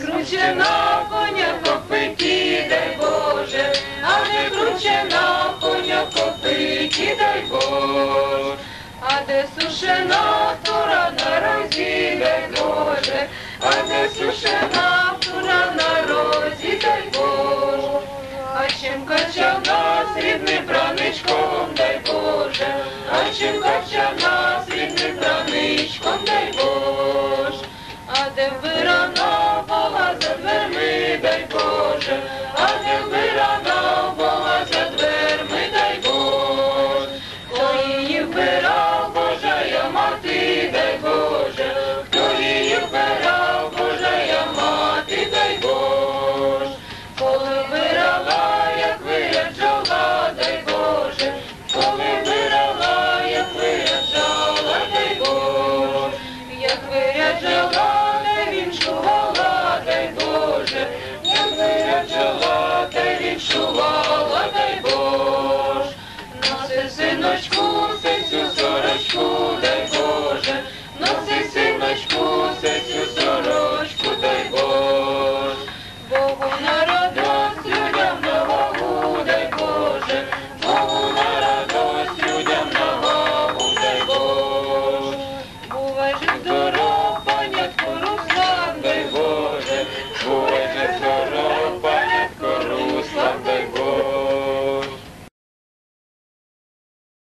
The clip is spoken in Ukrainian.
кручено коня копиті, дай Боже, а де кручено коня копиті, дай Боже, а де сушена тура на розі, дай Боже, а де сушена. Michelangelo.